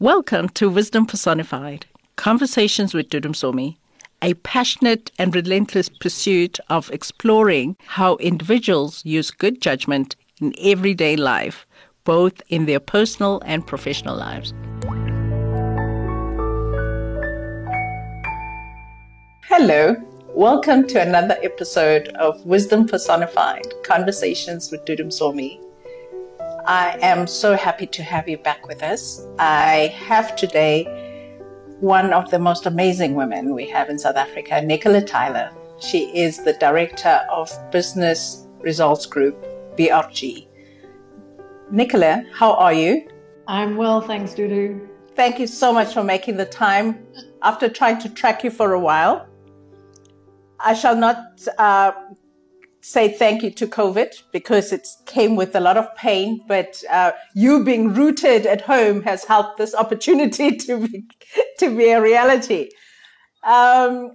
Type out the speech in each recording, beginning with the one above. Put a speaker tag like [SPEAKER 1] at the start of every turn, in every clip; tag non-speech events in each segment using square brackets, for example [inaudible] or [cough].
[SPEAKER 1] Welcome to Wisdom Personified Conversations with Dudu Msomi, a passionate and relentless pursuit of exploring how individuals use good judgment in everyday life, both in their personal and professional lives. Hello, welcome to another episode of Wisdom Personified Conversations with Dudu Msomi. I am so happy to have you back with us. I have today one of the most amazing women we have in South Africa, Nicola Tyler. She is the Director of Business Results Group, BRG. Nicola, how are you?
[SPEAKER 2] I'm well, thanks, Dudu.
[SPEAKER 1] Thank you so much for making the time after trying to track you for a while. I shall not uh, say thank you to COVID because it came with a lot of pain, but uh, you being rooted at home has helped this opportunity [laughs] to be, to be a reality. Um,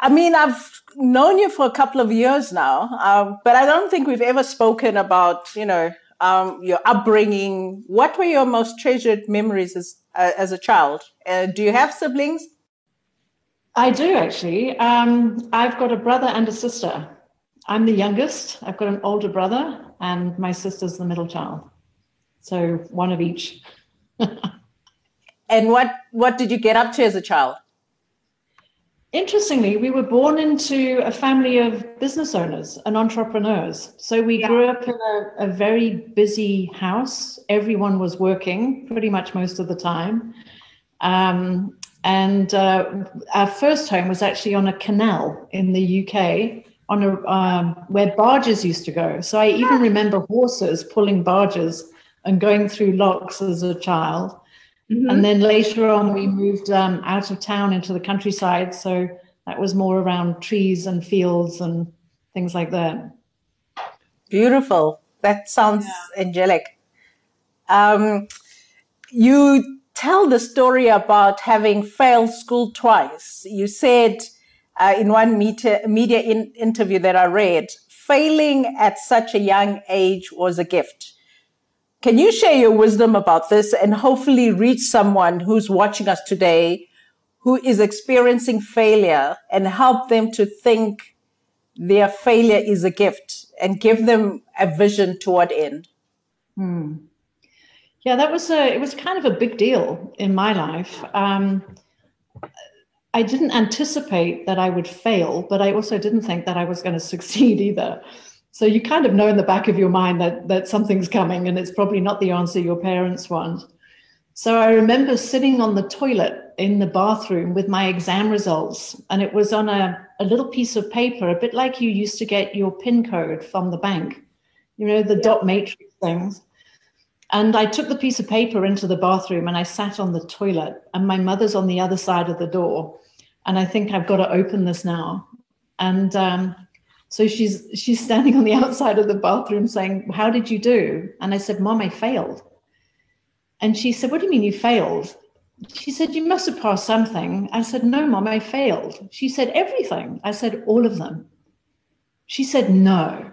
[SPEAKER 1] I mean, I've known you for a couple of years now, um, but I don't think we've ever spoken about, you know, um, your upbringing. What were your most treasured memories as, uh, as a child? Uh, do you have siblings?
[SPEAKER 2] I do actually. Um, I've got a brother and a sister. I'm the youngest. I've got an older brother, and my sister's the middle child. So one of each. [laughs]
[SPEAKER 1] and what what did you get up to as a child?
[SPEAKER 2] Interestingly, we were born into a family of business owners and entrepreneurs. So we yeah. grew up in a, a, very busy house. Everyone was working pretty much most of the time. Um, and uh, our first home was actually on a canal in the UK on a um, where barges used to go. So I even remember horses pulling barges and going through locks as a child. Mm-hmm. And then later on, we moved um, out of town into the countryside. So that was more around trees and fields and things like that.
[SPEAKER 1] Beautiful. That sounds yeah. angelic. Um, you tell the story about having failed school twice. You said uh, in one media, media in, interview that I read, failing at such a young age was a gift. Can you share your wisdom about this and hopefully reach someone who's watching us today who is experiencing failure and help them to think their failure is a gift and give them a vision toward end?
[SPEAKER 2] Hmm. Yeah, that was a, it was kind of a big deal in my life. Um, I didn't anticipate that I would fail, but I also didn't think that I was going [laughs] to succeed either. So you kind of know in the back of your mind that that something's coming and it's probably not the answer your parents want. So I remember sitting on the toilet in the bathroom with my exam results, and it was on a, a little piece of paper, a bit like you used to get your PIN code from the bank, you know, the yeah. dot matrix things. And I took the piece of paper into the bathroom and I sat on the toilet, and my mother's on the other side of the door and I think I've got to open this now. And um, so she's she's standing on the [laughs] outside of the bathroom saying, "How did you do?" And I said, "Mom, I failed." And she said, "What do you mean you failed?" She said, "You must have passed something." I said, "No, Mom, I failed." She said, "Everything." I said, "All of them." She said, "No."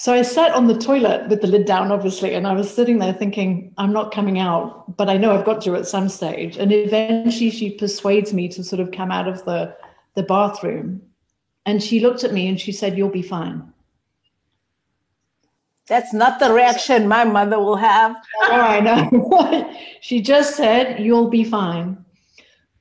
[SPEAKER 2] So I sat on the toilet with the lid down, obviously, and I was sitting there thinking, I'm not coming out, but I know I've got to at some stage. And eventually she persuades me to sort of come out of the, the bathroom. And she looked at me and she said, You'll be fine.
[SPEAKER 1] That's not the reaction my mother will have.
[SPEAKER 2] oh, [laughs] I know. [laughs] she just said, You'll be fine.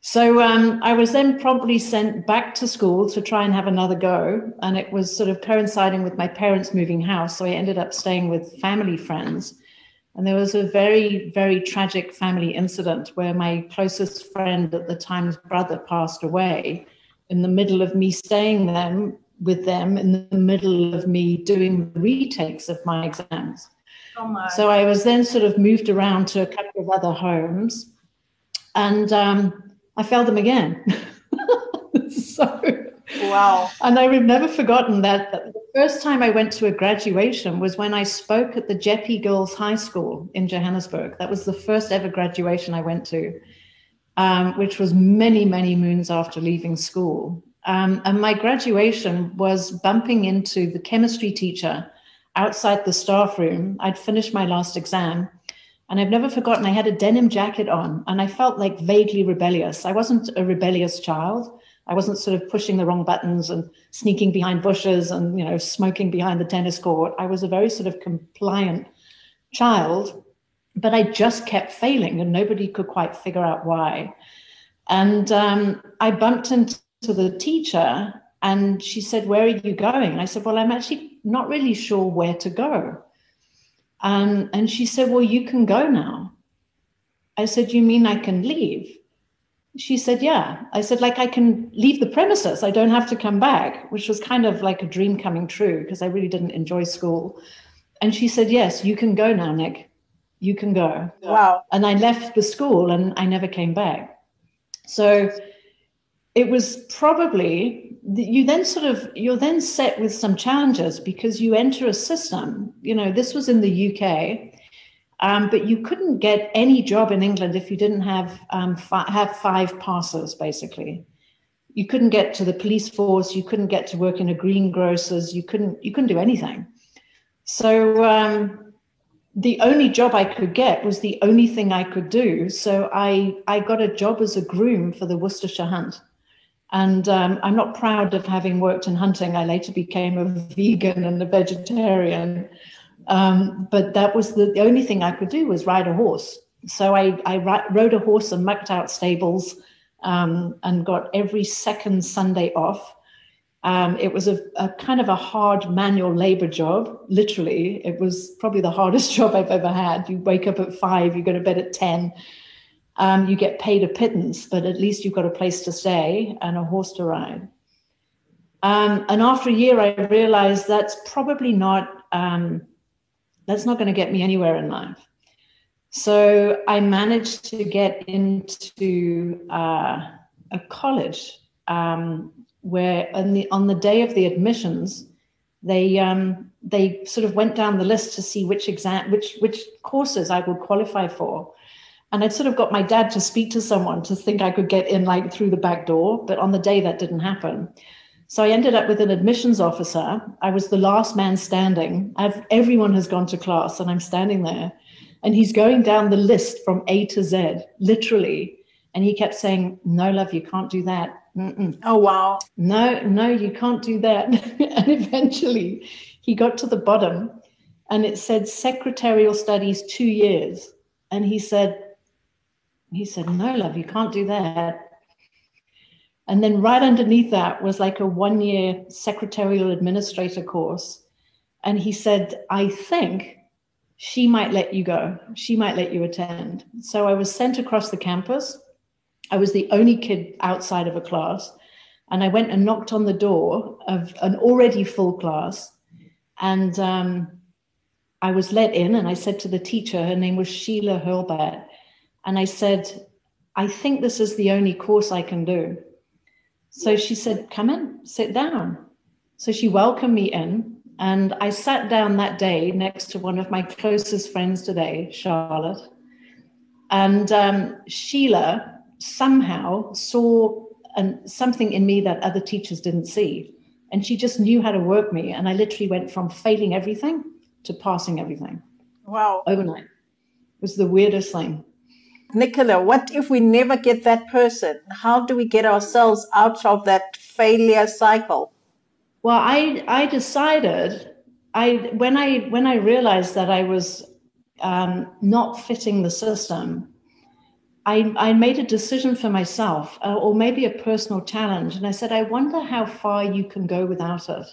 [SPEAKER 2] So um, I was then promptly sent back to school to try and have another go. And it was sort of coinciding with my parents moving house. So I ended up staying with family friends. And there was a very, very tragic family incident where my closest friend at the time's brother passed away in the middle of me staying them with them in the middle of me doing retakes of my exams. Oh my. So I was then sort of moved around to a couple of other homes. And um, I failed them again. [laughs] so
[SPEAKER 1] wow.
[SPEAKER 2] And I've never forgotten that the first time I went to a graduation was when I spoke at the Jeppe Girls High School in Johannesburg. That was the first ever graduation I went to, um, which was many, many moons after leaving school. Um, and my graduation was bumping into the chemistry teacher outside the staff room. I'd finished my last exam And I've never forgotten, I had a denim jacket on and I felt like vaguely rebellious. I wasn't a rebellious child. I wasn't sort of pushing the wrong buttons and sneaking behind bushes and, you know, smoking behind the tennis court. I was a very sort of compliant child, but I just kept failing and nobody could quite figure out why. And um, I bumped into the teacher and she said, Where are you going? And I said, Well, I'm actually not really sure where to go. Um, and she said, Well, you can go now. I said, You mean I can leave? She said, Yeah. I said, Like, I can leave the premises. I don't have to come back, which was kind of like a dream coming true because I really didn't enjoy school. And she said, Yes, you can go now, Nick. You can go.
[SPEAKER 1] Wow.
[SPEAKER 2] And I left the school and I never came back. So it was probably you then sort of you're then set with some challenges because you enter a system. You know this was in the uk um, but you couldn't get any job in england if you didn't have um, fi- have five passes basically. You couldn't get to the police force you couldn't get to work in a greengrocers you couldn't you couldn't do anything. So um, the only job i could get was the only thing i could do. So i i got a job as a groom for the worcestershire hunt and um, I'm not proud of having worked in hunting. I later became a vegan and a vegetarian. Um, but that was the, the, only thing I could do was ride a horse. So I, I rode a horse and mucked out stables um, and got every second Sunday off. Um, it was a, a, kind of a hard manual labor job, literally. It was probably the hardest [laughs] job I've ever had. You wake up at five, you go to bed at 10 um, you get paid a pittance, but at least you've got a place to stay and a horse to ride. Um, and after a year, I realized that's probably not um, that's not going to get me anywhere in life. So I managed to get into uh, a college um, where on the on the day of the admissions, they um, they sort of went down the list to see which exam which which courses I would qualify for. And I'd sort of got my dad to speak to someone to think I could get in like through the back door. But on the day that didn't happen. So I ended up with an admissions officer. I was the last man standing. I've, everyone has gone to class and I'm standing there. And he's going down the list from A to Z, literally. And he kept saying, No, love, you can't do that.
[SPEAKER 1] Mm-mm. Oh, wow.
[SPEAKER 2] No, no, you can't do that. [laughs] and eventually he got to the bottom and it said secretarial studies two years. And he said, he said, No, love, you can't do that. And then right underneath that was like a one year secretarial administrator course. And he said, I think she might let you go. She might let you attend. So I was sent across the campus. I was the only kid outside of a class. And I went and knocked on the door of an already full class. And um, I was let in, and I said to the teacher, her name was Sheila Hurlbat, and I said, I think this is the only course I can do. So she said, Come in, sit down. So she welcomed me in. And I sat down that day next to one of my closest friends today, Charlotte. And um, Sheila somehow saw an, something in me that other teachers didn't see. And she just knew how to work me. And I literally went from failing everything to passing everything.
[SPEAKER 1] Wow.
[SPEAKER 2] Overnight. It was the weirdest thing.
[SPEAKER 1] Nicola, what if we never get that person? How do we get ourselves out of that failure cycle?
[SPEAKER 2] Well, I I decided I when I when I realized that I was um, not fitting the system, I I made a decision for myself, uh, or maybe a personal challenge, and I said, I wonder how far you can go without it.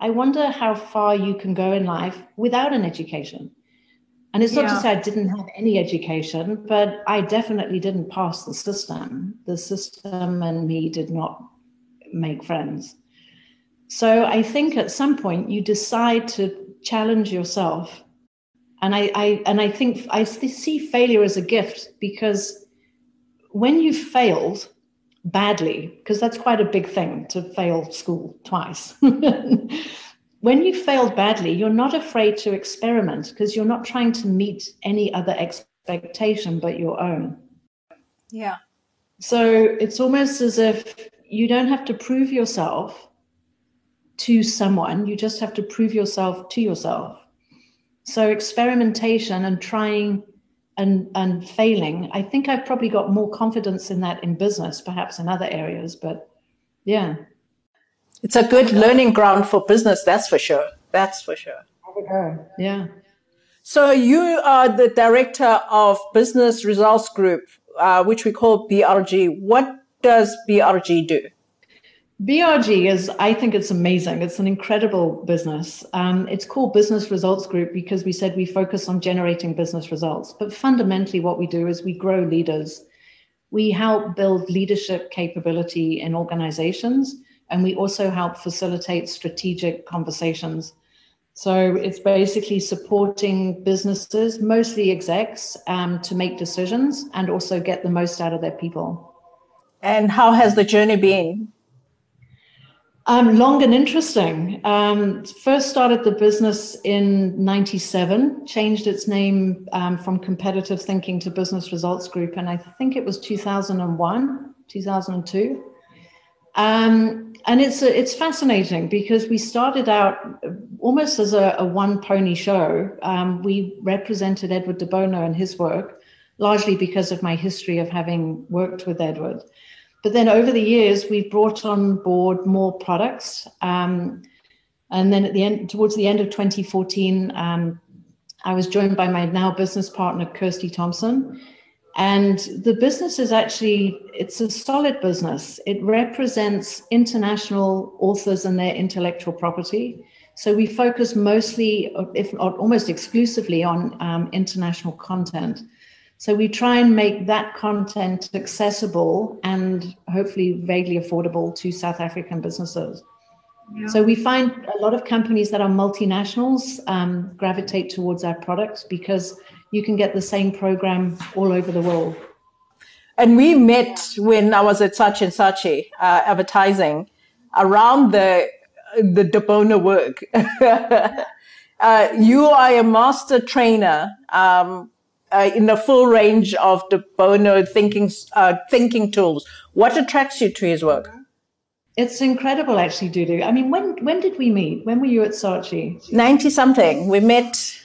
[SPEAKER 2] I wonder how far you can go in life without an education. And it's not yeah. to say I didn't have any education, but I definitely didn't pass the system. The system and me did not make friends. So I think at some point you decide to challenge yourself. And I, I and I think I see failure as a gift because when you've failed badly, because that's quite a big thing to fail school twice. [laughs] when you failed badly, you're not afraid to experiment because you're not trying to meet any other expectation but your own.
[SPEAKER 1] Yeah.
[SPEAKER 2] So it's almost as if you don't have to prove yourself to someone, you just have to prove yourself to yourself. So experimentation and trying and and failing. I think I've probably got more confidence in that in business, perhaps in other areas, but yeah.
[SPEAKER 1] It's a good learning ground for business, that's for sure. That's for sure.
[SPEAKER 2] Yeah.
[SPEAKER 1] So you are the director of Business Results Group, uh, which we call BRG. What does BRG do?
[SPEAKER 2] BRG is, I think it's amazing. It's an incredible business. Um, it's called Business Results Group because we said we focus on generating business results. But fundamentally, what we do is we grow leaders. We help build leadership capability in organizations, and we also help facilitate strategic conversations. So it's basically supporting businesses, mostly execs, um, to make decisions and also get the most out of their people.
[SPEAKER 1] And how has the journey been?
[SPEAKER 2] Um, long and interesting. Um, first started the business in 97, changed its name um, from Competitive Thinking to Business Results Group, and I think it was 2001, 2002. And it's it's fascinating because we started out almost as a, a one pony show. Um, we represented Edward de Bono and his work, largely because of my history of having worked with Edward. But then over the years, we've brought on board more products. Um, and then at the end, towards the end of 2014, um, I was joined by my now business partner, Kirsty Thompson. And the business is actually, it's a solid business. It represents international authors and their intellectual property. So we focus mostly, if not almost exclusively, on um, international content. So we try and make that content accessible and hopefully vaguely affordable to South African businesses. Yeah. So we find a lot of companies that are multinationals um, gravitate towards our products because you can get the same program all over the world.
[SPEAKER 1] And we met when I was at Saatchi and Saatchi uh, advertising around the the De Bono work. [laughs] uh, you are a master trainer um, uh, in the full range of De Bono thinking uh, thinking tools. What attracts you to his work?
[SPEAKER 2] It's incredible, actually, Dudu. I mean, when when did we meet? When were you at Saatchi?
[SPEAKER 1] Ninety something. We met.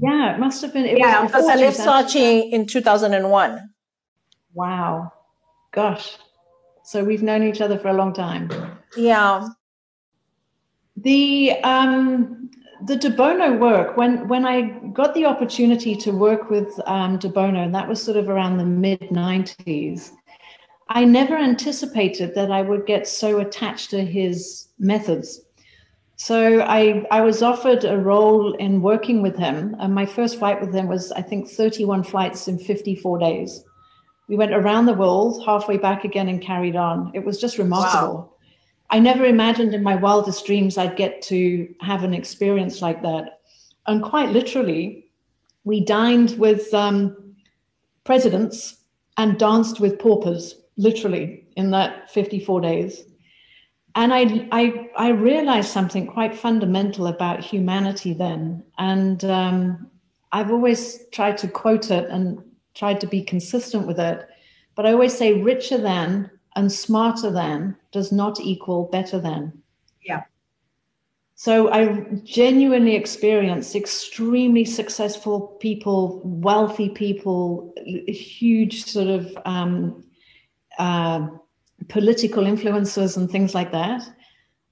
[SPEAKER 2] Yeah, it must have been.
[SPEAKER 1] yeah, because I left Saatchi in two thousand and one.
[SPEAKER 2] Wow, gosh. So we've known each other for a long time.
[SPEAKER 1] Yeah.
[SPEAKER 2] The um, the De Bono work, when, when I got the opportunity to work with um, De Bono, and that was sort of around the mid 90s, I never anticipated that I would get so attached to his methods. So I, I was offered a role in working with him. And my first flight with him was, I think, 31 flights in 54 days. We went around the world, halfway back again, and carried on. It was just remarkable. Wow. I never imagined in my wildest dreams I'd get to have an experience like that. And quite literally, we dined with um, presidents and danced with paupers, literally, in that 54 days. And I, I, I realized something quite fundamental about humanity then. And um, I've always tried to quote it and tried to be consistent with it. But I always say, richer than and smarter than does not equal better than.
[SPEAKER 1] Yeah.
[SPEAKER 2] So I genuinely experienced extremely successful people, wealthy people, huge sort of um, uh, political influences and things like that.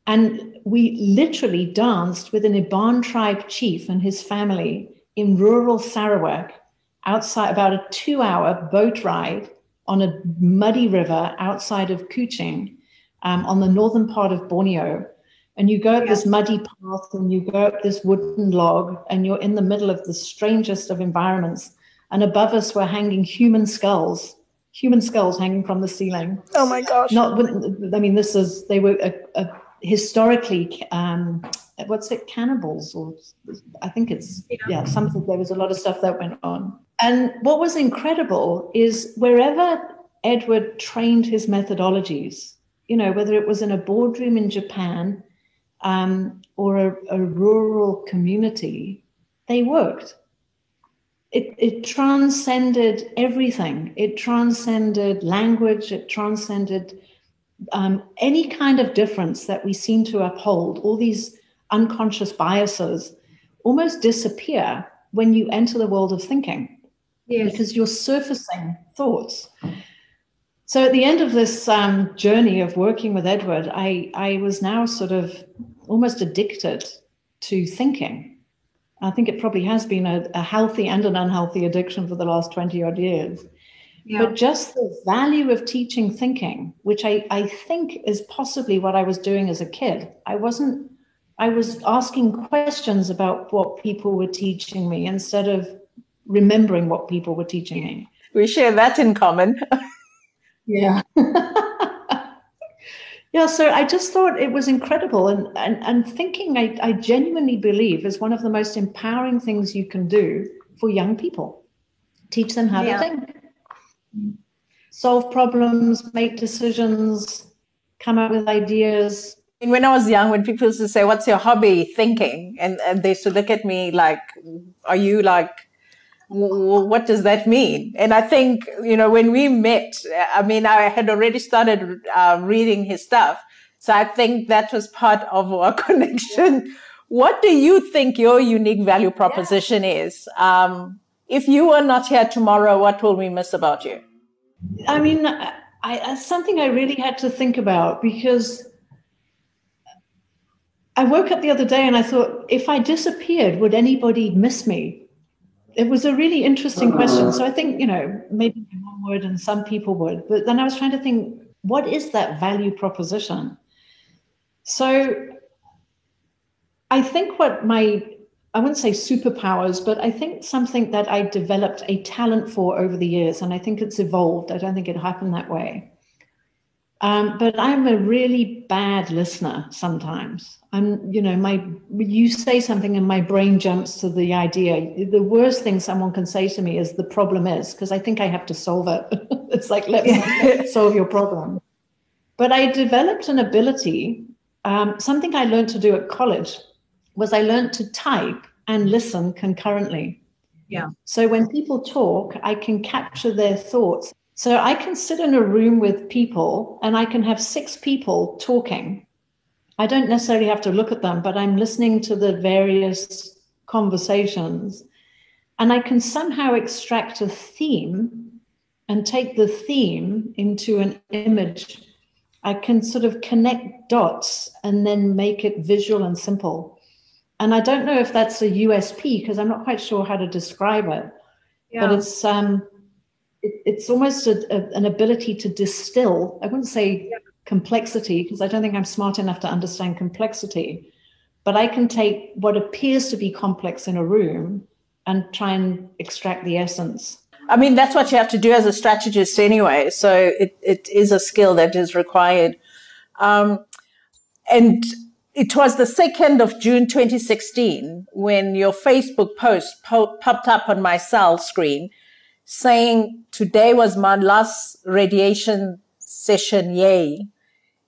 [SPEAKER 2] And we literally danced with an Iban tribe chief and his family in rural Sarawak outside about a two hour boat ride on a muddy river outside of Kuching um, on the northern part of Borneo. And you go up yeah. this muddy path and you go up this wooden log, and you're in the middle of the strangest of environments. And above us were hanging human skulls, human skulls hanging from the ceiling.
[SPEAKER 1] Oh my gosh.
[SPEAKER 2] Not, I mean, this is, they were a, a historically, um, what's it, cannibals, or I think it's, yeah. yeah, something, there was a lot of stuff that went on. And what was incredible is wherever Edward trained his methodologies, you know, whether it was in a boardroom in Japan um, or a, a, rural community, they worked. It, it transcended everything. It transcended language. It transcended um, any kind of difference that we seem to uphold, all these unconscious biases almost disappear when you enter the world of thinking.
[SPEAKER 3] Yes.
[SPEAKER 2] Because you're surfacing thoughts. So at the end of this um, journey of working with Edward, I, I was now sort of almost addicted to thinking. I think it probably has been a, a healthy and an unhealthy addiction for the last 20 odd years. Yeah. But just the value of teaching thinking, which I, I think is possibly what I was doing as a kid. I wasn't, I was asking questions about what people were teaching me instead of remembering what people were teaching me.
[SPEAKER 1] We share that in common. [laughs]
[SPEAKER 2] yeah. [laughs] yeah, so I just thought it was incredible. And, and, and thinking, I, I genuinely believe, is one of the most empowering things you can do for young people. Teach them how yeah. to think solve problems, make decisions, come up with ideas.
[SPEAKER 1] And when I was young, when people used to say, What's your hobby? Thinking. And, and they used to look at me like, Are you like, what does that mean? And I think, you know, when we met, I mean, I had already started uh, reading his stuff. So I think that was part of our [laughs] connection. What do you think your unique value proposition yeah. is? Um, if you were not here tomorrow, what will we miss about you?
[SPEAKER 2] I mean, I, I, something I really had to think about because I woke up the other day and I thought, if I disappeared, would anybody miss me? It was a really interesting question. So I think, you know, maybe one would and some people would. But then I was trying to think, what is that value proposition? So I think what my I wouldn't say superpowers, but I think something that I developed a talent for over the years, and I think it's evolved. I don't think it happened that way. Um, but I'm a really bad listener sometimes. I'm, you know, my you say something and my brain jumps to the idea. The worst thing someone can say to me is the problem is because I think I have to solve it. [laughs] it's like let me [laughs] solve your problem. But I developed an ability, um, something I learned to do at college was I learned to type and listen concurrently.
[SPEAKER 3] Yeah.
[SPEAKER 2] So when people talk, I can capture their thoughts. So I can sit in a room with people and I can have six people talking. I don't necessarily have to look at them, but I'm listening to the various conversations. And I can somehow extract a theme and take the theme into an image. I can sort of connect dots and then make it visual and simple. And I don't know if that's a USP because I'm not quite sure how to describe it. Yeah. But it's um, it, it's almost a, a, an ability to distill. I wouldn't say complexity because I don't think I'm smart enough to understand complexity. But I can take what appears to be complex in a room and try and extract the essence.
[SPEAKER 1] I mean, that's what you have to do as a strategist anyway. So it, it is a skill that is required. Um, and it was the 2nd of June 2016 when your Facebook post po- popped up on my cell screen saying today was my last radiation session. Yay.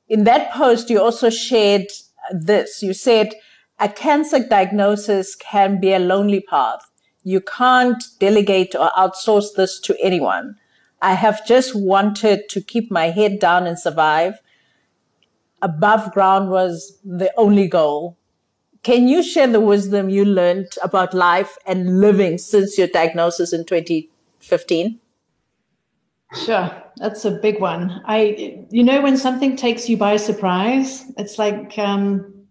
[SPEAKER 1] In that post, you also shared this. You said a cancer diagnosis can be a lonely path. You can't delegate or outsource this to anyone. I have just wanted to keep my head down and survive above ground was the only goal. Can you share the wisdom you learned about life and living since your diagnosis in 2015?
[SPEAKER 2] Sure, that's a big one. I, you know, when something takes you by surprise, it's like um,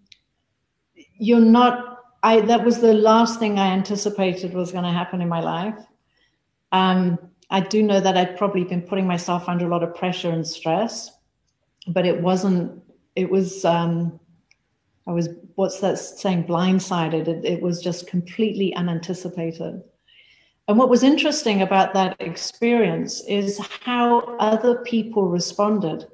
[SPEAKER 2] you're not. I that was the last thing I anticipated was going to happen in my life. Um, I do know that I'd probably been putting myself under a lot of pressure and stress, but it wasn't it was um, I was what's that saying blindsided. It, it was just completely unanticipated. And what was interesting about that experience is how other people responded.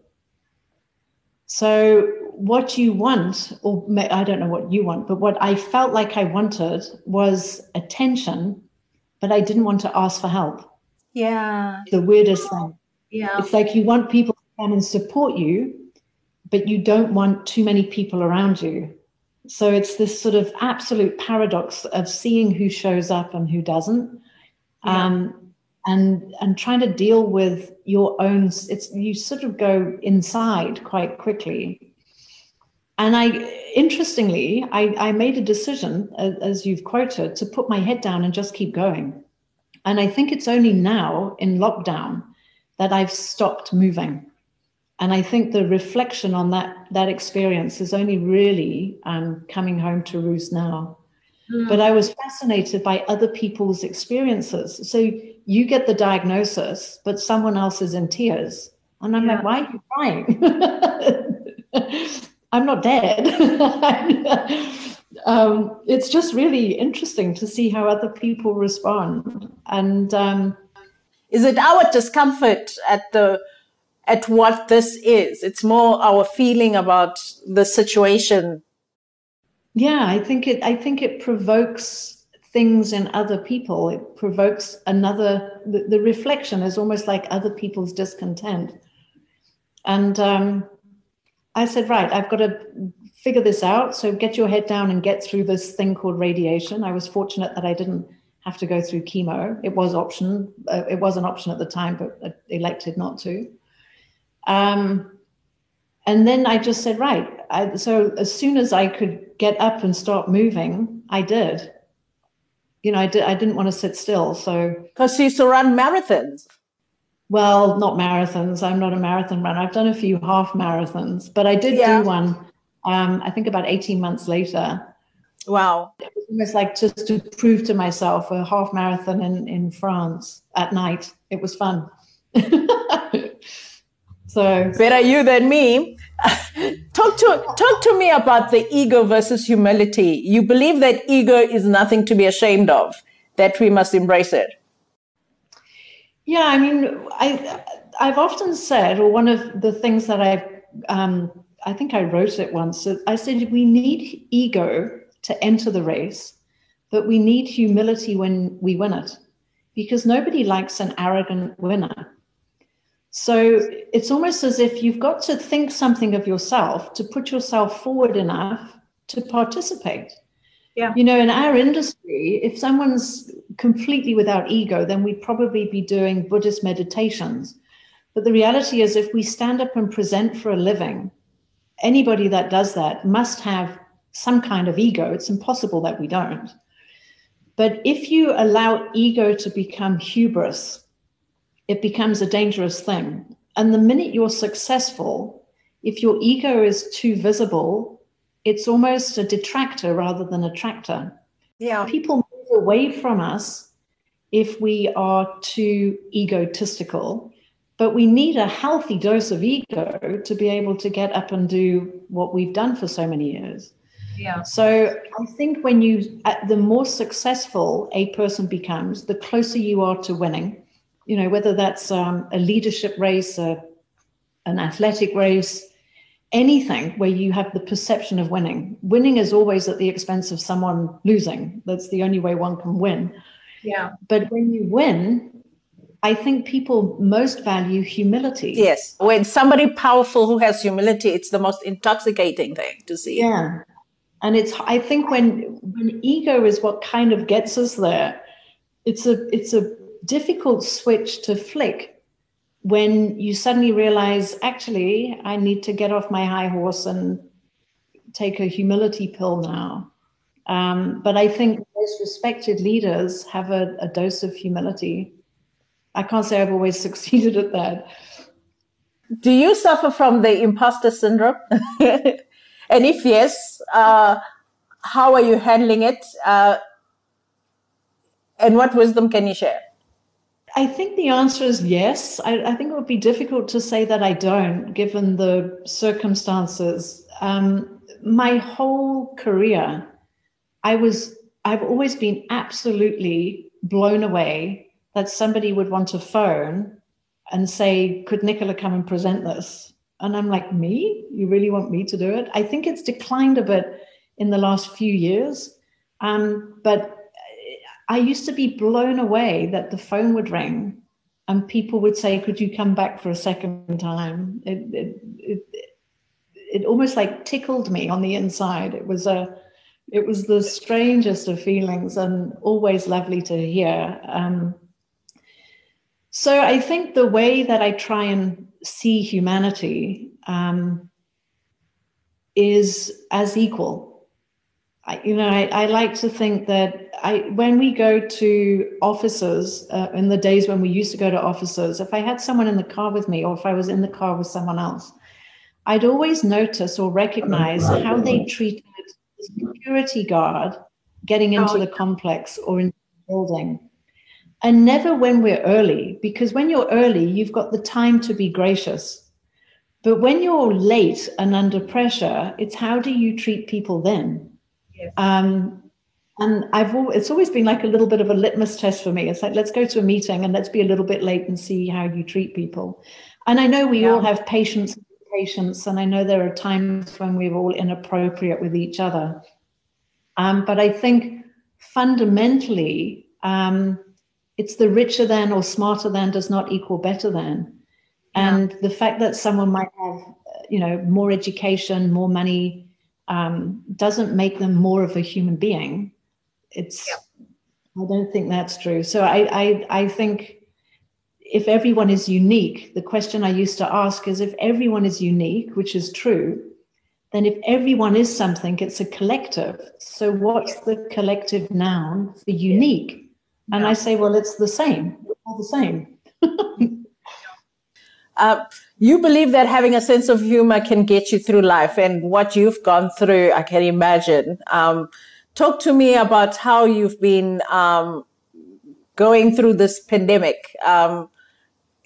[SPEAKER 2] So, what you want, or I don't know what you want, but what I felt like I wanted was attention, but I didn't want to ask for help.
[SPEAKER 1] Yeah.
[SPEAKER 2] The weirdest thing.
[SPEAKER 3] Yeah.
[SPEAKER 2] It's like you want people to come and support you, but you don't want too many people around you. So it's this sort of absolute paradox of seeing who shows up and who doesn't. Um, and and trying to deal with your own it's you sort of go inside quite quickly And I, interestingly, I, I made a decision, as you've quoted, to put my head down and just keep going. And I think it's only now in lockdown that I've stopped moving. And I think the reflection on that that experience is only really um, coming home to roost now. Mm. But I was fascinated by other people's experiences. So you get the diagnosis, but someone else is in tears, and I'm yeah. like, why are you crying? [laughs] I'm not dead. [laughs] um, it's just really interesting to see how other people respond. And um,
[SPEAKER 1] is it our discomfort at the at what this is? It's more our feeling about the situation.
[SPEAKER 2] Yeah, I think it. I think it provokes things in other people. It provokes another. The, the reflection is almost like other people's discontent. And um, I said, right, I've got to figure this out. So get your head down and get through this thing called radiation. I was fortunate that I didn't have to go through chemo. It was option. Uh, it was an option at the time, but I elected not to. Um, and then I just said, right. I, so as soon as I could get up and start moving, I did. You know, I did. I didn't want to sit still. So
[SPEAKER 1] because you used to run marathons.
[SPEAKER 2] Well, not marathons. I'm not a marathon runner. I've done a few half marathons, but I did yeah. do one. Um, I think about 18 months later.
[SPEAKER 1] Wow.
[SPEAKER 2] It was almost like just to prove to myself a half marathon in, in France at night. It was fun. [laughs] so
[SPEAKER 1] better you than me. [laughs] talk to talk to me about the ego versus humility. You believe that ego is nothing to be ashamed of, that we must embrace it.
[SPEAKER 2] Yeah, I mean, I I've often said, or one of the things that I've um, I think I wrote it once. I said we need ego to enter the race, but we need humility when we win it, because nobody likes an arrogant winner. So it's almost as if you've got to think something of yourself to put yourself forward enough to participate.
[SPEAKER 1] Yeah.
[SPEAKER 2] You know, in our industry, if someone's completely without ego, then we'd probably be doing Buddhist meditations. But the reality is, if we stand up and present for a living, anybody that does that must have some kind of ego. It's impossible that we don't. But if you allow ego to become hubris, it becomes a dangerous thing. And the minute you're successful, if your ego is too visible, it's almost a detractor rather than a tractor.
[SPEAKER 1] Yeah.
[SPEAKER 2] People move away from us if we are too egotistical, but we need a healthy dose of ego to be able to get up and do what we've done for so many years.
[SPEAKER 1] Yeah.
[SPEAKER 2] So I think when you, the more successful a person becomes, the closer you are to winning. You know, whether that's um, a leadership race, a, an athletic race, anything where you have the perception of winning. Winning is always at the expense of someone losing. That's the only way one can win.
[SPEAKER 1] Yeah.
[SPEAKER 2] But when you win, I think people most value humility.
[SPEAKER 1] Yes. When somebody powerful who has humility, it's the most intoxicating thing to see.
[SPEAKER 2] Yeah. And it's I think when when ego is what kind of gets us there, it's a it's a difficult switch to flick when you suddenly realize, actually, I need to get off my high horse and take a humility pill now. Um, but I think most respected leaders have a, a dose of humility. I can't say I've always [laughs] succeeded at that.
[SPEAKER 1] Do you suffer from the imposter syndrome? [laughs] and if yes, uh, how are you handling it? Uh, and what wisdom can you share?
[SPEAKER 2] I think the answer is yes. I, I, think it would be difficult to say that I don't, given the circumstances. Um, my whole career, I was, I've always been absolutely blown away that somebody would want to phone and say, Could Nicola come and present this? And I'm like, Me? You really want me to do it? I think it's declined a bit in the last few years. Um, but I used to be blown away that the phone would ring and people would say, Could you come back for a second time? It, it, it, it almost like tickled me on the inside. It was a it was the strangest of feelings and always lovely to hear. Um, so I think the way that I try and see humanity, um, is as equal. I, you know, I, I, like to think that I, when we go to offices, uh, in the days when we used to go to offices, if I had someone in the car with me or if I was in the car with someone else, I'd always notice or recognize how they treated the security guard getting into oh, the complex or in the building. And never when we're early, because when you're early, you've got the time to be gracious. But when you're late and under pressure, it's how do you treat people then? Yes. Um, and I've always, it's always been like a little bit of a litmus test for me. It's like let's go to a meeting and let's be a little bit late and see how you treat people. And I know we yeah. all have patience, patience, and I know there are times when we're all inappropriate with each other. Um, but I think fundamentally, um, it's the richer than or smarter than does not equal better than. And yeah. the fact that someone might have, you know, more education, more money, um, doesn't make them more of a human being. It's, yeah. I don't think that's true. So I, I, I think if everyone is unique, the question I used to ask is if everyone is unique, which is true, then if everyone is something, it's a collective. So what's the collective noun for unique? And I say, well, it's the same. We're all the same. [laughs]
[SPEAKER 1] uh, you believe that having a sense of humor can get you through life, and what you've gone through, I can imagine. Um, talk to me about how you've been um, going through this pandemic. Um,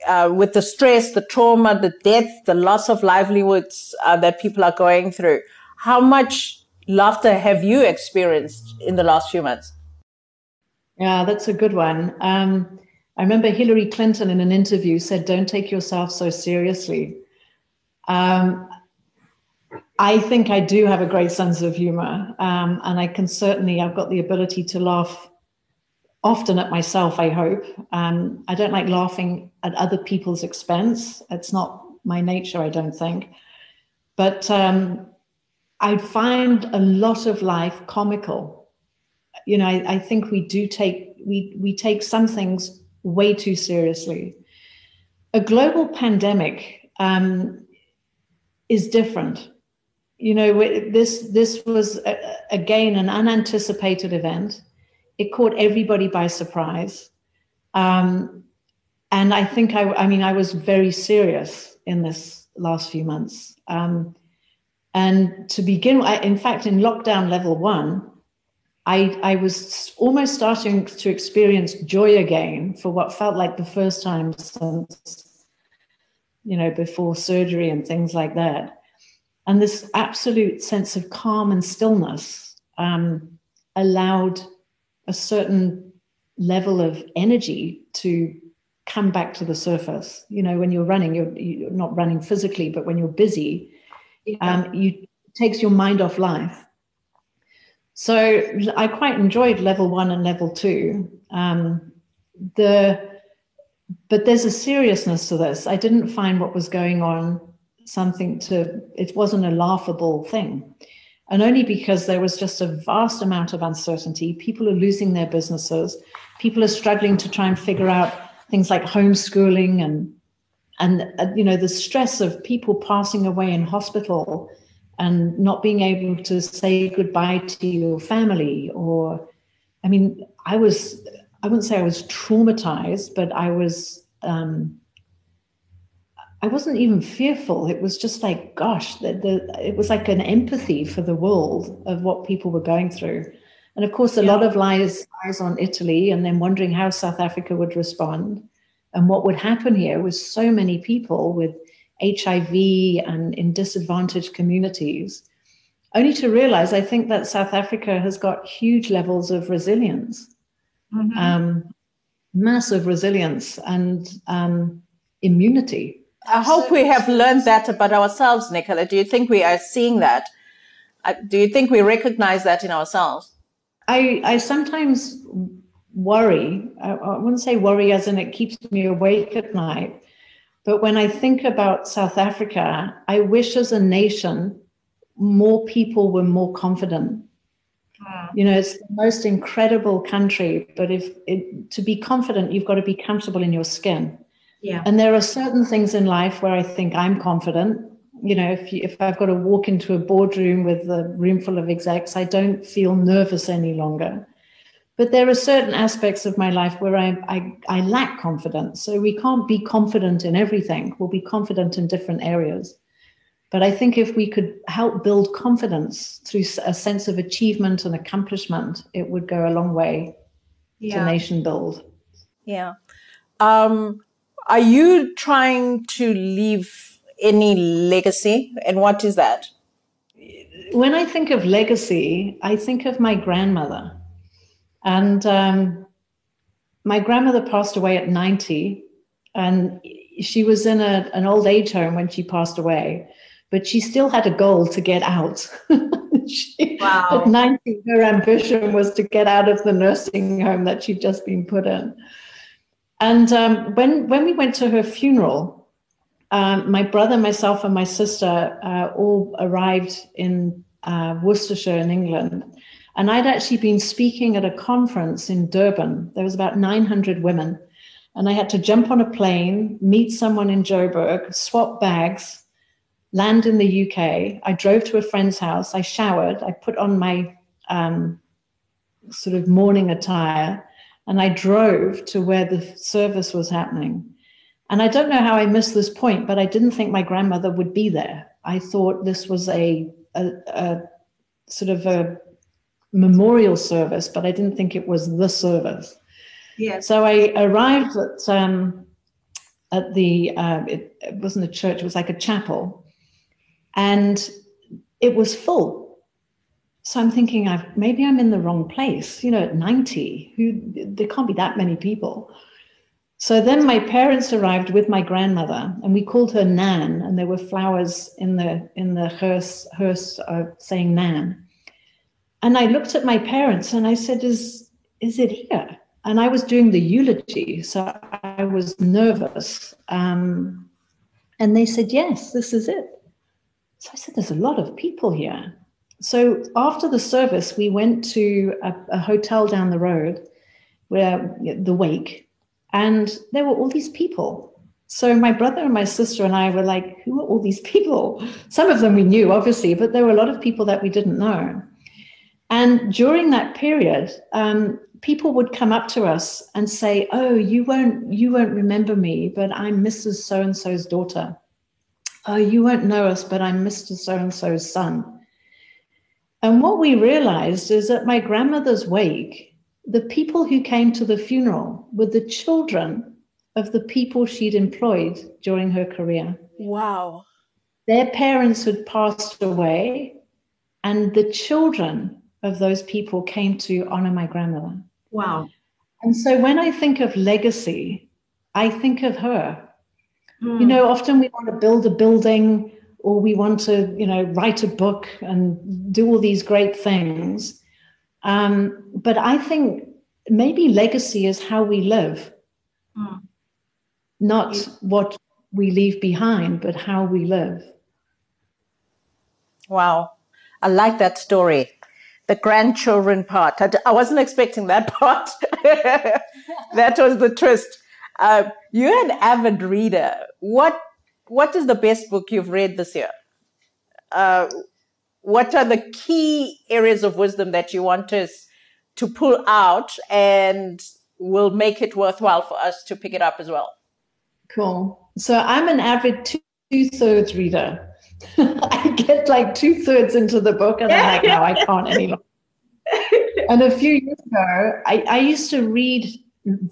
[SPEAKER 1] uh, with the stress, the trauma, the death, the loss of livelihoods uh, that people are going through, how much laughter have you experienced in the last few months?
[SPEAKER 2] Yeah, that's a good one. Um, I remember Hillary Clinton in an interview said, Don't take yourself so seriously. Um, I think I do have a great sense of humor, um, and I can certainly, I've got the ability to laugh often at myself, I hope. Um, I don't like laughing at other people's expense. It's not my nature, I don't think. But um, I find a lot of life comical. You know, I, I think we do take we we take some things way too seriously. A global pandemic um, is different. You know, this this was again an unanticipated event it caught everybody by surprise. Um, and I think I, I mean, I was very serious in this last few months. Um, and to begin, I, in fact, in lockdown level one, I, I was almost starting to experience joy again for what felt like the first time since, you know, before surgery and things like that. And this absolute sense of calm and stillness um, allowed a certain level of energy to come back to the surface. You know, when you're running, you're, you're not running physically, but when you're busy, yeah. um, you takes your mind off life. So I quite enjoyed level one and level two. Um, the but there's a seriousness to this. I didn't find what was going on something to. It wasn't a laughable thing and only because there was just a vast amount of uncertainty. People are losing their businesses. People are struggling to try and figure out things like homeschooling and and uh, you know the stress of people passing away in hospital and not being able to say goodbye to your family or i mean i was i wouldn't say i was traumatized but i was um, I wasn't even fearful. It was just like, gosh, the, the, it was like an empathy for the world of what people were going through. And of course, a yeah. lot of lies, lies on Italy and then wondering how South Africa would respond and what would happen here with so many people with HIV and in disadvantaged communities. Only to realize, I think that South Africa has got huge levels of resilience, mm-hmm. um, massive resilience and um, immunity
[SPEAKER 1] I hope we have learned that about ourselves, Nicola. Do you think we are seeing that? Uh, do you think we recognize that in ourselves?
[SPEAKER 2] I, I sometimes worry. I, I wouldn't say worry as in it keeps me awake at night. But when I think about South Africa, I wish as a nation more people were more confident. Mm. You know, it's the most incredible country, but if it, to be confident, you've got to be comfortable in your skin.
[SPEAKER 3] Yeah.
[SPEAKER 2] And there are certain things in life where I think I'm confident, You know, if you, if I've got to walk into a boardroom with a room full of execs, I don't feel nervous any longer. But there are certain aspects of my life where I, I, I lack confidence. So we can't be confident in everything. We'll be confident in different areas. But I think if we could help build confidence through a sense of achievement and accomplishment, it would go a long way yeah. to nation build.
[SPEAKER 1] Yeah. Um, are you trying to leave any legacy? And what is that?
[SPEAKER 2] When I think of legacy, I think of my grandmother. And um, my grandmother passed away at 90, and she was in a, an old age home when she passed away, but she still had a goal to get out. [laughs] she, wow. At 90, her ambition was to get out of the nursing home that she'd just been put in. And um, when when we went to her funeral, um, my brother, myself, and my sister uh, all arrived in uh, Worcestershire in England. And I'd actually been speaking at a conference in Durban. There was about 900 women. And I had to jump on a plane, meet someone in Joburg, swap bags, land in the UK. I drove to a friend's house. I showered. I put on my um, sort of morning attire and I drove to where the service was happening. And I don't know how I missed this point, but I didn't think my grandmother would be there. I thought this was a, a, a sort of a memorial service, but I didn't think it was the service. Yeah. So I arrived at um, at the uh, it, it wasn't a church; it was like a chapel, and it was full so I'm thinking, I've, maybe I'm in the wrong place. You know, at 90, who there can't be that many people. So then my parents arrived with my grandmother, and we called her Nan, and there were flowers in the in the hearse hearse uh, saying Nan. And I looked at my parents and I said, "Is is it here?" And I was doing the eulogy, so I was nervous. Um, and they said, "Yes, this is it." So I said, "There's a lot of people here." So after the service, we went to a, a hotel down the road, where the wake, and there were all these people. So my brother and my sister and I were like, "Who are all these people?" Some of them we knew, obviously, but there were a lot of people that we didn't know. And during that period, um, people would come up to us and say, "Oh, you won't you won't remember me, but I'm Mrs. So and So's daughter. Oh, you won't know us, but I'm Mr. So and So's son." And what we realized is that my grandmother's wake, the people who came to the funeral were the children of the people she'd employed during her career.
[SPEAKER 1] Wow.
[SPEAKER 2] Their parents had passed away, and the children of those people came to honor my grandmother.
[SPEAKER 1] Wow.
[SPEAKER 2] And so when I think of legacy, I think of her. Mm. You know, often we want to build a building or we want to, you know, write a book and do all these great things. Um, but I think maybe legacy is how we live, mm. not what we leave behind, but how we live.
[SPEAKER 1] Wow. I like that story. The grandchildren part. I, I wasn't expecting that [laughs] part. that was the twist. Uh, you're an avid reader. What what is the best book you've read this year? Uh, what are the key areas of wisdom that you want us to pull out and will make it worthwhile for us to pick it up as well?
[SPEAKER 2] Cool. So I'm an avid two thirds reader. [laughs] I get like two thirds into the book and I'm like, no, I can't anymore. [laughs] and a few years ago, I, I used to read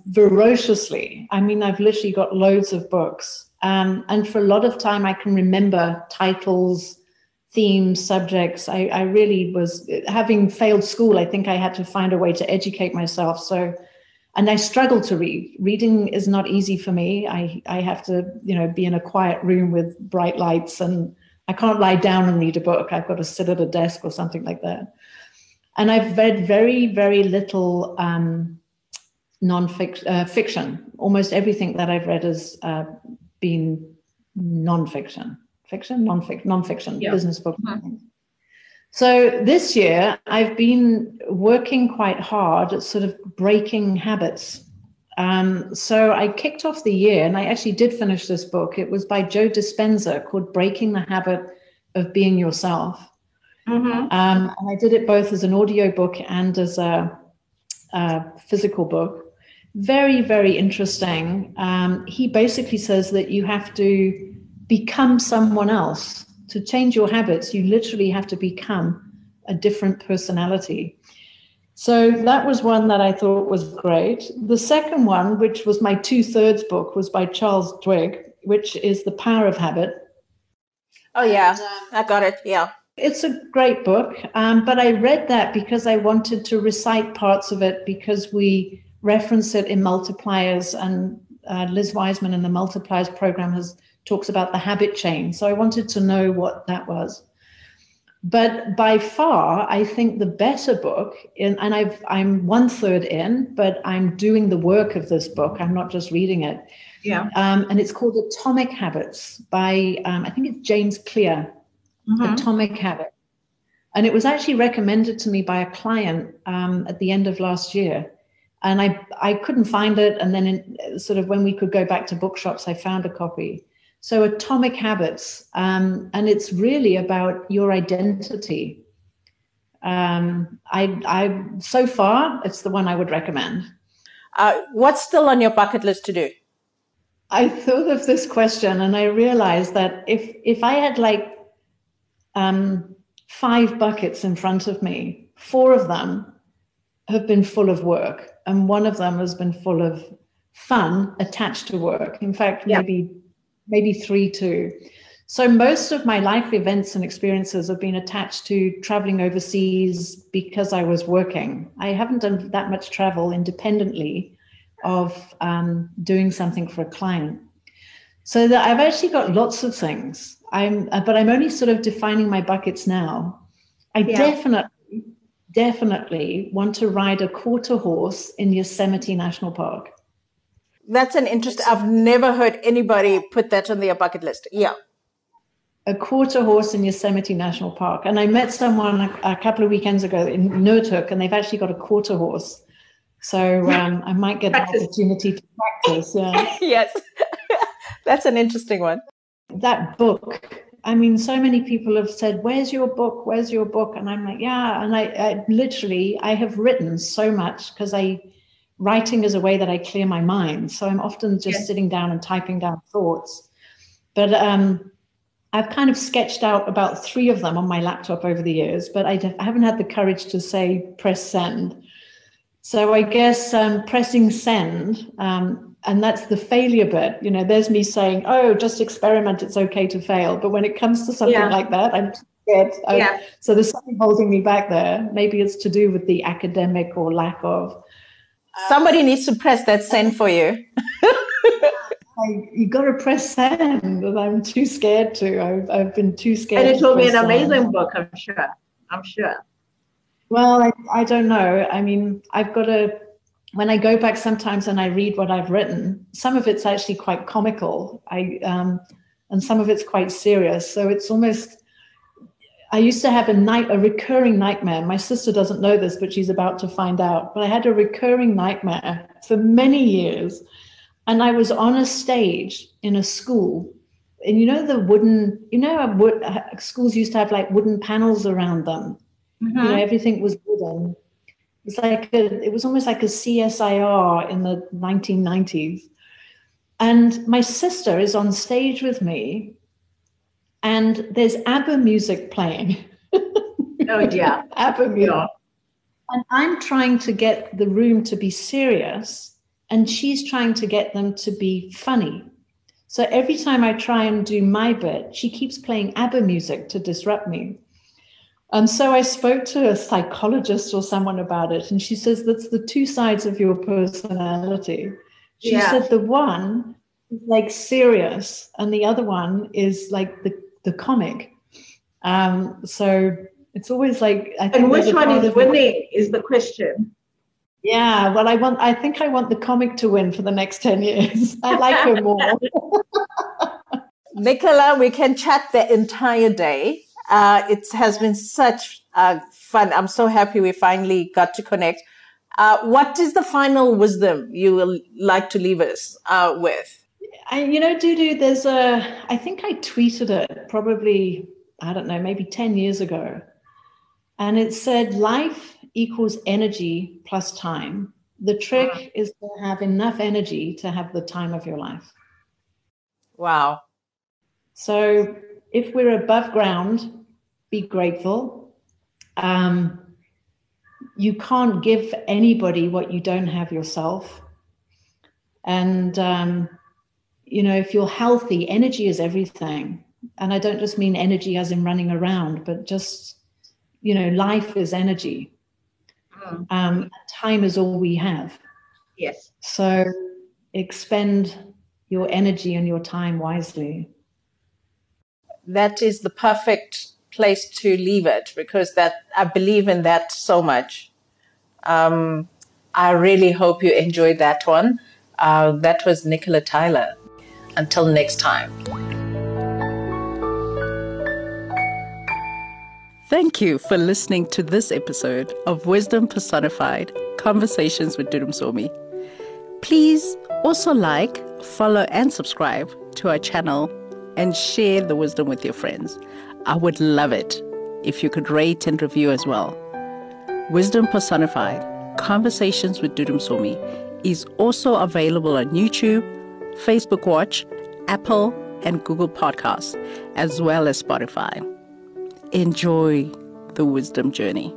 [SPEAKER 2] voraciously. I mean, I've literally got loads of books. Um, and for a lot of time, I can remember titles, themes, subjects. I, I really was, having failed school, I think I had to find a way to educate myself. So, and I struggle to read. Reading is not easy for me. I, I have to, you know, be in a quiet room with bright lights and I can't lie down and read a book. I've got to sit at a desk or something like that. And I've read very, very little um, non-fiction. Uh, fiction. Almost everything that I've read has uh, been non-fiction, fiction, non-fiction, non-fiction, yeah. business book. Mm-hmm. So this year, I've been working quite hard at sort of breaking habits. Um, so I kicked off the year, and I actually did finish this book. It was by Joe Dispenza called Breaking the Habit of Being Yourself. Mm-hmm. Um, and I did it both as an audio book and as a, a physical book. Very, very interesting. Um, he basically says that you have to become someone else. To change your habits, you literally have to become a different personality. So that was one that I thought was great. The second one, which was my two thirds book, was by Charles Duhigg, which is The Power of Habit.
[SPEAKER 1] Oh, yeah, I got it. Yeah.
[SPEAKER 2] It's a great book, um, but I read that because I wanted to recite parts of it because we reference it in multipliers, and uh, Liz Wiseman in the multipliers program has talks about the habit chain. So I wanted to know what that was. But by far, I think the better book, in, and I've, I'm one third in, but I'm doing the work of this book. I'm not just reading it.
[SPEAKER 1] Yeah.
[SPEAKER 2] Um, and it's called Atomic Habits by, um, I think it's James Clear. Mm-hmm. Atomic Habits. And it was actually recommended to me by a client um, at the end of last year. And I, I couldn't find it. And then, in, sort of, when we could go back to bookshops, I found a copy. So, Atomic Habits, um, and it's really about your identity. Um, I, I, so far, it's the one I would recommend.
[SPEAKER 1] Uh, what's still on your bucket list to do?
[SPEAKER 2] I thought of this question, and I realized that if if I had like um, five buckets in front of me, four of them have been full of work, and one of them has been full of fun attached to work. In fact, yeah. maybe maybe three too. So most of my life events and experiences have been attached to traveling overseas because I was working. I haven't done that much travel independently of um, doing something for a client. So that I've actually got lots of things. I'm, uh, but I'm only sort of defining my buckets now. I yeah. definitely, definitely want to ride a quarter horse in Yosemite National Park.
[SPEAKER 1] That's an interest. I've never heard anybody put that on their bucket list. Yeah.
[SPEAKER 2] A quarter horse in Yosemite National Park. And I met someone a, a couple of weekends ago in Notuk, and they've actually got a quarter horse. So um, I might get practice. an opportunity to practice. Yeah. [laughs]
[SPEAKER 1] yes. [laughs] That's an interesting one.
[SPEAKER 2] That book, I mean, so many people have said, Where's your book? Where's your book? And I'm like, Yeah. And I, I literally, I have written so much because I, writing is a way that I clear my mind. So I'm often just yes. sitting down and typing down thoughts. But um, I've kind of sketched out about three of them on my laptop over the years, but I, I haven't had the courage to say press send. So I guess um, pressing send, um, and that's the failure bit. You know, there's me saying, "Oh, just experiment. It's okay to fail." But when it comes to something yeah. like that, I'm scared. yeah. So there's something holding me back there. Maybe it's to do with the academic or lack of
[SPEAKER 1] Somebody needs to press that send for you. [laughs]
[SPEAKER 2] I, you got to press send, and I'm too scared to. I've, I've been too scared.
[SPEAKER 1] And it will be an amazing send. book, I'm sure. I'm sure.
[SPEAKER 2] Well, I, I don't know. I mean, I've got to, when I go back sometimes and I read what I've written, some of it's actually quite comical. I, um, and some of it's quite serious. So it's almost, I used to have a night, a recurring nightmare. My sister doesn't know this, but she's about to find out. But I had a recurring nightmare for many years. And I was on a stage in a school. And you know, the wooden, you know, wood, schools used to have like wooden panels around them. Mm-hmm. You know, everything was wooden. It's like a, it was almost like a CSIR in the 1990s. And my sister is on stage with me and there's ABBA music playing. [laughs]
[SPEAKER 1] oh yeah,
[SPEAKER 2] ABBA music. Yeah. And I'm trying to get the room to be serious, and she's trying to get them to be funny. So every time I try and do my bit, she keeps playing ABBA music to disrupt me. And so I spoke to a psychologist or someone about it, and she says that's the two sides of your personality. She yeah. said the one is like serious, and the other one is like the the comic. Um, so it's always like
[SPEAKER 1] I think. And which one is winning is the question.
[SPEAKER 2] Yeah, well, I want. I think I want the comic to win for the next ten years. [laughs] I like her more. [laughs]
[SPEAKER 1] Nicola, we can chat the entire day. Uh, it has been such uh, fun. I'm so happy we finally got to connect. Uh, what is the final wisdom you will like to leave us uh, with?
[SPEAKER 2] I, you know, Dudu, there's a, I think I tweeted it probably, I don't know, maybe 10 years ago. And it said, life equals energy plus time. The trick wow. is to have enough energy to have the time of your life.
[SPEAKER 1] Wow.
[SPEAKER 2] So if we're above ground, be grateful. Um, you can't give anybody what you don't have yourself. And, um, you know, if you're healthy, energy is everything. And I don't just mean energy as in running around, but just, you know, life is energy. Mm. Um, time is all we have.
[SPEAKER 1] Yes.
[SPEAKER 2] So expend your energy and your time wisely.
[SPEAKER 1] That is the perfect place to leave it because that I believe in that so much. Um, I really hope you enjoyed that one. Uh, that was Nicola Tyler. Until next time. Thank you for listening to this episode of Wisdom Personified Conversations with Dudu Msomi. Please also like, follow, and subscribe to our channel and share the wisdom with your friends. I would love it if you could rate and review as well. Wisdom Personified Conversations with Dudu Msomi is also available on YouTube, Facebook Watch, Apple, and Google Podcasts, as well as Spotify. Enjoy the wisdom journey.